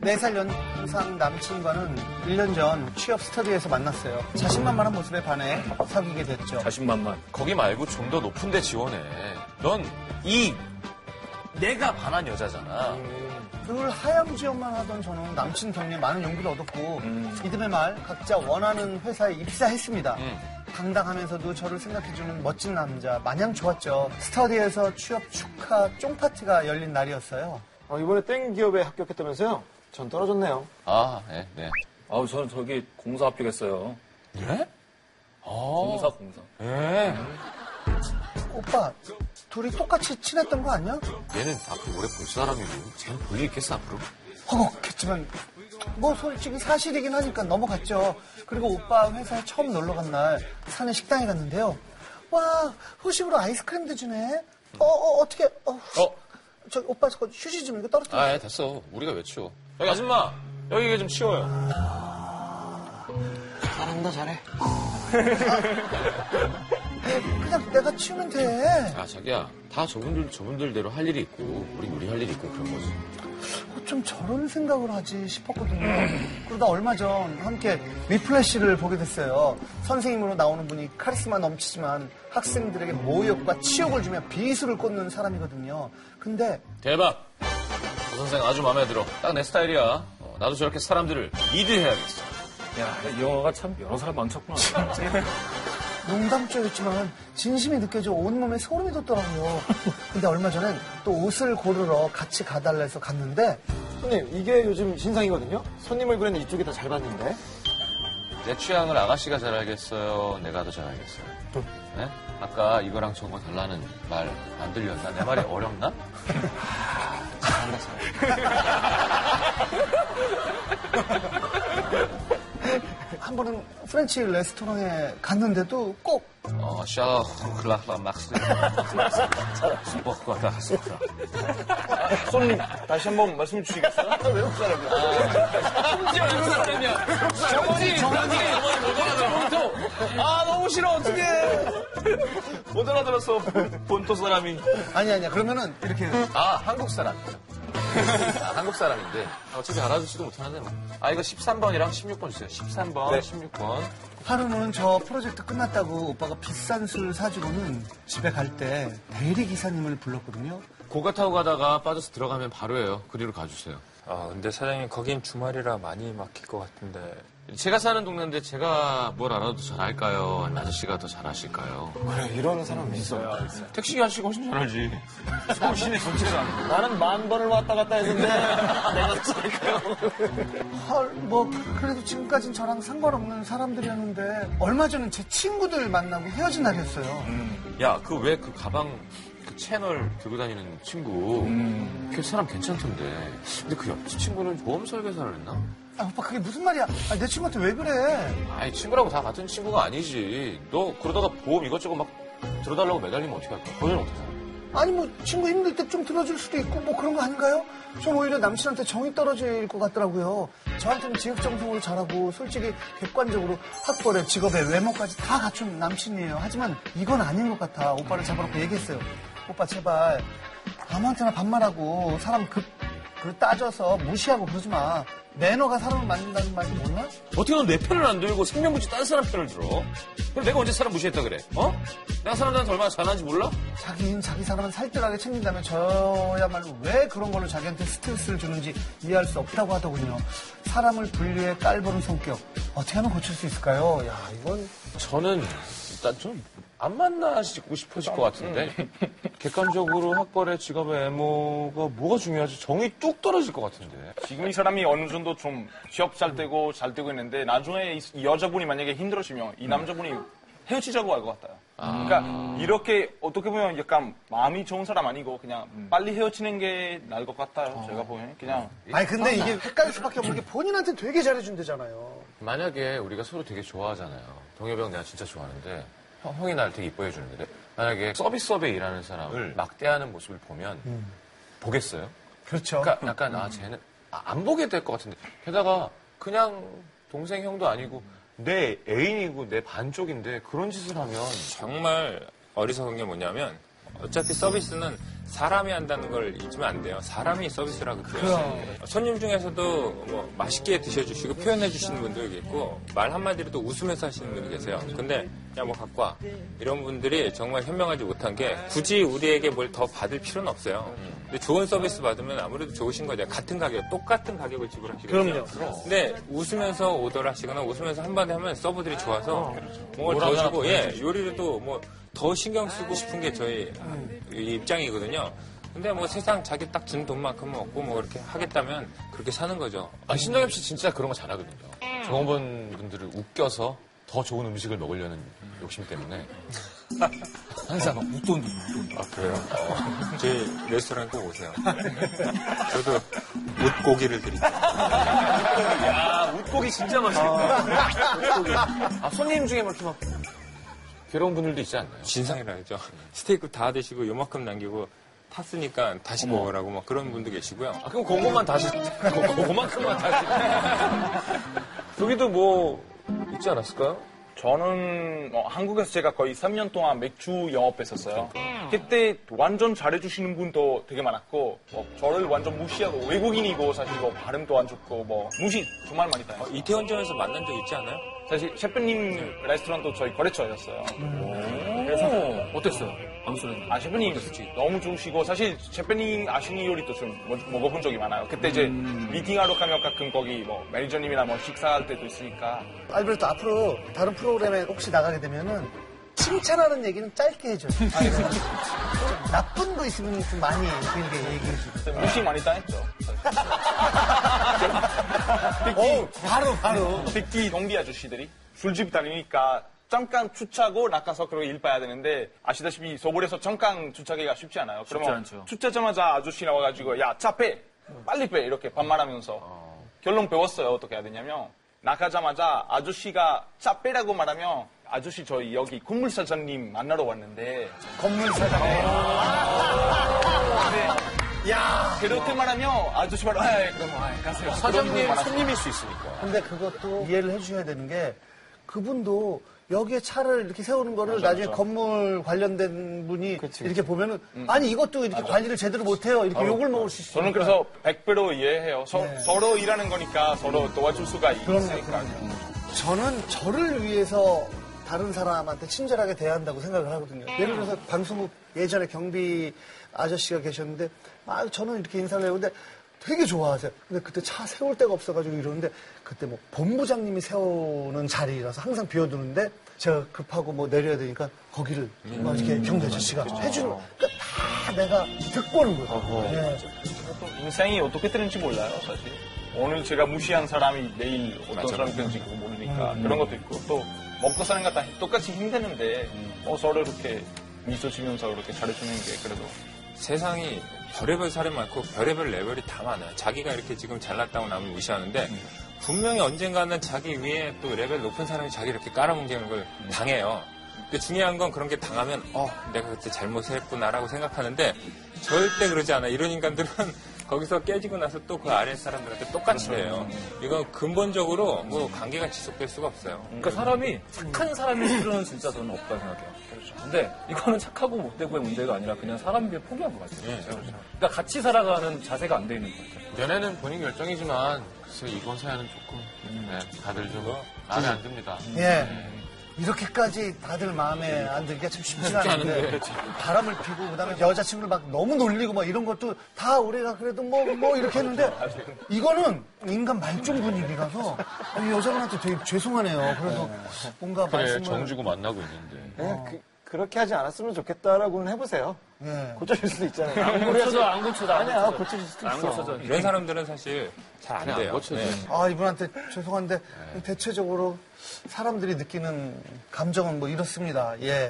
4살 연상 남친과는 1년 전 취업 스터디에서 만났어요. 자신만만한 모습에 반해 사귀게 됐죠. 자신만만. 거기 말고 좀 더 높은 데 지원해. 넌 이 내가 반한 여자잖아. 늘 하향 지원만 하던 저는 남친 격려에 많은 용기를 얻었고 이듬해 말 각자 원하는 회사에 입사했습니다. 음. 당당하면서도 저를 생각해주는 멋진 남자 마냥 좋았죠. 스터디에서 취업 축하 쫑파티가 열린 날이었어요. 어, 이번에 땡 기업에 합격했다면서요? 전 떨어졌네요. 아, 네, 네. 아우, 저는 저기 공사 합격했어요. 예? 공사, 공사. 예. 오빠 둘이 똑같이 친했던 거 아니야? 얘는 앞으로 오래 볼 사람이고, 쟤는 볼일 있겠어, 앞으로? 허걱했지만 뭐 솔직히 사실이긴 하니까 넘어갔죠. 그리고 오빠 회사에 처음 놀러 간 날 사는 식당에 갔는데요. 와 후식으로 아이스크림도 주네. 어, 어 어떻게? 어, 어? 저 오빠 저거 휴지 좀 이거 떨어뜨려. 아, 예, 됐어. 우리가 왜 치워? 여기 아줌마! 여기 이게 좀 치워요. 잘한다, 잘해. 그냥 내가 치우면 돼. 아, 자기야. 다 저분들, 저분들대로 할 일이 있고, 우린 우리 할 일이 있고, 그런 거지. 좀 저런 생각을 하지 싶었거든요. 그러다 얼마 전 함께 리플래시를 보게 됐어요. 선생님으로 나오는 분이 카리스마 넘치지만 학생들에게 모욕과 치욕을 주며 비수를 꽂는 사람이거든요. 근데 대박! 조 선생 아주 마음에 들어. 딱 내 스타일이야. 어, 나도 저렇게 사람들을 리드해야겠어. 야, 이 영화가 참 여러 사람 많쳤구나. 농담조였지만 진심이 느껴져 온몸에 소름이 돋더라고요. 근데 얼마 전엔 또 옷을 고르러 같이 가달라 해서 갔는데 손님, 이게 요즘 신상이거든요? 손님 얼굴에는 이쪽이 더 잘 받는데. 내 취향을 아가씨가 잘 알겠어요? 내가 더 잘 알겠어요? 네? 아까 이거랑 저거 달라는 말 안 들렸나? 내 말이 어렵나? 한 번은 French 레스토랑에 갔는데도 꼭 어, 샤, 클라라, 막스. 스포크가 다 스포크라. 손님, 다시 한 번 말씀 주시겠어요? 외국 사람이야. 심지어 이런 사람이야. 정원이, 정원이, 아, 너무 싫어, 어떡해. 못 알아들었어, 본토 사람이. 아니 아니야 그러면은 이렇게 아, 한국 사람이죠. 아, 한국 사람인데. 어차피 알아듣지도 못하는데, 뭐. 아, 이거 13번이랑 16번 주세요. 13번, 16번. 하루는 저 프로젝트 끝났다고 오빠가 비싼 술 사주고는 집에 갈 때 대리 기사님을 불렀거든요. 고가 타고 가다가 빠져서 들어가면 바로예요. 그리로 가주세요. 아, 근데 사장님, 거긴 주말이라 많이 막힐 것 같은데. 제가 사는 동네인데 제가 뭘 알아도 잘 알까요? 아니면 아저씨가 더 잘 아실까요? 그래, 이런 사람 있어요. 택시 아저씨가 훨씬 잘 알지. 서울시내 전체가. 나는 만 번을 왔다 갔다 했는데, 내가 잘까요? 헐, 뭐 그래도 지금까진 저랑 상관없는 사람들이었는데 얼마 전엔 제 친구들 만나고 헤어진 날이었어요. 야, 그 왜그 가방 그 채널 들고 다니는 친구 그 사람 괜찮던데. 근데 그 옆집 친구는 보험 설계사를 했나? 아, 오빠 그게 무슨 말이야? 아, 내 친구한테 왜 그래? 아니 친구라고 다 같은 친구가 아니지. 너 그러다가 보험 이것저것 막 들어달라고 매달리면 어떻게 할 거야? 거절 못하잖아. 아니 뭐 친구 힘들 때 좀 들어줄 수도 있고 뭐 그런 거 아닌가요? 전 오히려 남친한테 정이 떨어질 것 같더라고요. 저한테는 지극정성으로 잘하고 솔직히 객관적으로 학벌에 직업에 외모까지 다 갖춘 남친이에요. 하지만 이건 아닌 것 같아. 오빠를 잡아놓고 얘기했어요. 오빠 제발 아무한테나 반말하고 사람 그, 그 따져서 무시하고 그러지 마. 매너가 사람을 만든다는 말이 몰라? 어떻게 넌 내 편을 안 들고 생명붙이 딴 사람 편을 들어? 그럼 내가 언제 사람 무시했다 그래? 어? 내가 사람들한테 얼마나 잘하는지 몰라? 자기는 자기 사람은 살뜰하게 챙긴다면 저야말로 왜 그런 걸로 자기한테 스트레스를 주는지 이해할 수 없다고 하더군요. 사람을 분류해 깔보는 성격 어떻게 하면 고칠 수 있을까요? 야 이건 저는 일단 좀 안 만나시고 싶어질 것 같은데 객관적으로 학벌의 직업의 외모가 뭐가 중요하지? 정이 뚝 떨어질 것 같은데 지금 이 사람이 어느 정도 좀 취업 잘 되고 잘 되고 있는데 나중에 이- 이 여자분이 만약에 힘들어지면 이 남자분이 헤어지자고 할 것 같아요. 그러니까 이렇게 어떻게 보면 약간 마음이 좋은 사람 아니고 그냥 빨리 헤어지는 게 나을 것 같아요. 제가 보기엔 그냥 아니 근데 이게 헷갈릴 수밖에 없는 게 본인한테 되게 잘해준대잖아요. 만약에 우리가 서로 되게 좋아하잖아요 동해병 내가 진짜 좋아하는데 형, 형이 나를 되게 이뻐해 주는데 만약에 서비스업에 일하는 사람을 막대하는 모습을 보면 보겠어요? 그렇죠. 그러니까 약간 아 쟤는 아, 안 보게 될 것 같은데 게다가 그냥 동생 형도 아니고 내 애인이고 내 반쪽인데 그런 짓을 하면 정말 어리석은 게 뭐냐면, 어차피 서비스는 사람이 한다는 걸 잊으면 안 돼요. 사람이 서비스라고 돼요. 손님 중에서도 뭐 맛있게 드셔주시고 표현해 주시는 분도 있고 말 한마디로도 웃으면서 하시는 분이 계세요. 근데 야 뭐 갖고 와 이런 분들이 정말 현명하지 못한 게 굳이 우리에게 뭘 더 받을 필요는 없어요. 근데 좋은 서비스 받으면 아무래도 좋으신 거죠. 같은 가격, 똑같은 가격을 지불하시거든요. 그럼요. 근데 웃으면서 오더를 하시거나 웃으면서 한마디 하면 서브들이 좋아서 뭔가 더 주고 예 요리를도 뭐더 신경 쓰고 싶은 게 저희 이 입장이거든요. 근데 뭐 세상 자기 딱 준 돈만큼 먹고 뭐 그렇게 하겠다면 그렇게 사는 거죠. 아, 신동엽 씨 진짜 그런 거 잘하거든요. 종업원 분들을 웃겨서 더 좋은 음식을 먹으려는 욕심 때문에 항상 웃돈 웃돈. 아 그래요? 저희 레스토랑 꼭 오세요. 저도 웃고기를 드릴게요. 아, 웃고기 진짜 맛있겠다. 아, 손님 중에 막 이렇게 막 괴로운 분들도 있지 않나요? 진상이라 하죠. 스테이크 다 드시고 요만큼 남기고 탔으니까 다시 먹으라고 막 그런 분도 계시고요. 아, 그럼 그것만 다시 그- 그것만큼만 다시 여기도 뭐 있지 않았을까요? 저는 어, 한국에서 제가 거의 3년 동안 맥주 영업했었어요. 그때 완전 잘해주시는 분도 되게 많았고 뭐 저를 완전 무시하고 외국인이고 사실 뭐 발음도 안 좋고 뭐 무시 정말 많이 당했어요. 어, 이태원점에서 만난 적 있지 않아요? 사실 셰프님 레스토랑도 저희 거래처였어요. 그래서 어땠어요? 방수는 아 셰프님 너무 좋으시고 사실 셰프님 아시는 요리 도 좀 먹- 먹어본 적이 많아요. 그때 이제 미팅하러 가면 가끔 거기 뭐 매니저님이나 뭐 식사할 때도 있으니까 알베르토 앞으로 다른 프로그램에 혹시 나가게 되면은 칭찬하는 얘기는 짧게 해줘요. 좀 나쁜 거 있으면 좀 많이 길게 얘기해주고. 무시 많이 당했죠. 어, 바로, 바로. 특히 경비 아저씨들이 술집 다니니까 잠깐 주차하고 나가서 그러고 일 봐야 되는데 아시다시피 서울에서 잠깐 주차하기가 쉽지 않아요. 그러면 않죠. 주차하자마자 아저씨 나와가지고 야 차 빼! 빨리 빼! 이렇게 반말하면서 결론 배웠어요. 어떻게 해야 되냐면 나가자마자 아저씨가 차 빼라고 말하면 아저씨 저희 여기 건물 사장님 만나러 왔는데 건물 사장에. 야 그렇게 말하면 아저씨 바로 아 예, 그럼 아, 가세요. 사장님 손님일 수 있으니까. 근데 그것도 이해를 해주셔야 되는 게 그분도 여기에 차를 이렇게 세우는 거를 나중에 건물 관련된 분이 이렇게 보면은 아니 이것도 이렇게 관리를 제대로 못해요 이렇게 욕을 먹을 수 있어요. 저는 그래서 100배로 이해해요. 서, 로 일하는 거니까 서로 도와줄 수가 있으니까. 저는 저를 위해서 다른 사람한테 친절하게 대해야 한다고 생각을 하거든요. 예를 들어서 방송국 예전에 경비 아저씨가 계셨는데 아 저는 이렇게 인사를 해요. 근데 되게 좋아하세요. 근데 그때 차 세울 데가 없어가지고 이러는데 그때 뭐 본부장님이 세우는 자리라서 항상 비워두는데 제가 급하고 뭐 내려야 되니까 거기를 막 이렇게 경비 아저씨가 해주는 거. 그러니까 다 내가 듣고 오는 거예요. 예. 인생이 어떻게 되는지 몰라요, 사실. 오늘 제가 무시한 사람이 내일 어떤 사람이 되는지 그거 모르니까 그런 것도 있고 또 먹고 사는 거다 똑같이 힘드는데 어, 서로 이렇게 미소 지면서 이렇게 잘해주는 게 그래도 세상이 별의별 사람이 많고 별의별 레벨이 다 많아요. 자기가 이렇게 지금 잘났다고 남을 무시하는데 분명히 언젠가는 자기 위에 또 레벨 높은 사람이 자기 이렇게 깔아뭉개는 걸 당해요. 근데 중요한 건 그런 게 당하면 어 내가 그때 잘못을 했구나라고 생각하는데 절대 그러지 않아. 이런 인간들은 거기서 깨지고 나서 또 그 아래 사람들한테 똑같이 돼요. 이건 근본적으로 뭐 관계가 지속될 수가 없어요. 그러니까 사람이 착한 사람일 필요는 진짜 저는 없다고 생각해요. 근데 이거는 착하고 못되고의 문제가 아니라 그냥 사람이 포기한 것 같아요. 그러니까 같이 살아가는 자세가 안 돼 있는 것 같아요. 연애는 본인 결정이지만 글쎄 이번 사연은 조금 네, 다들 좀 마음에 안 듭니다. 예. 이렇게까지 다들 마음에 안 들기가 참 쉽지가 않은데 바람을 피고 그다음에 여자친구를 막 너무 놀리고 막 이런 것도 다 우리가 그래도 뭐뭐 이렇게 했는데 이거는 인간 말종 분위기라서 아니, 여자분한테 되게 죄송하네요. 그래서 뭔가 그래 말씀을 정주고 만나고 있는데. 그, 렇게 하지 않았으면 좋겠다라고는 해보세요. 예. 고쳐질 수도 있잖아요. 안 고쳐져, 안 고쳐져. 안 아니야, 고쳐져. 고쳐질 수도 안 있어. 고쳐져. 이런 사람들은 사실 잘안안 돼요. 고쳐져. 네. 아 이분한테 죄송한데 대체적으로 사람들이 느끼는 감정은 뭐 이렇습니다. 예.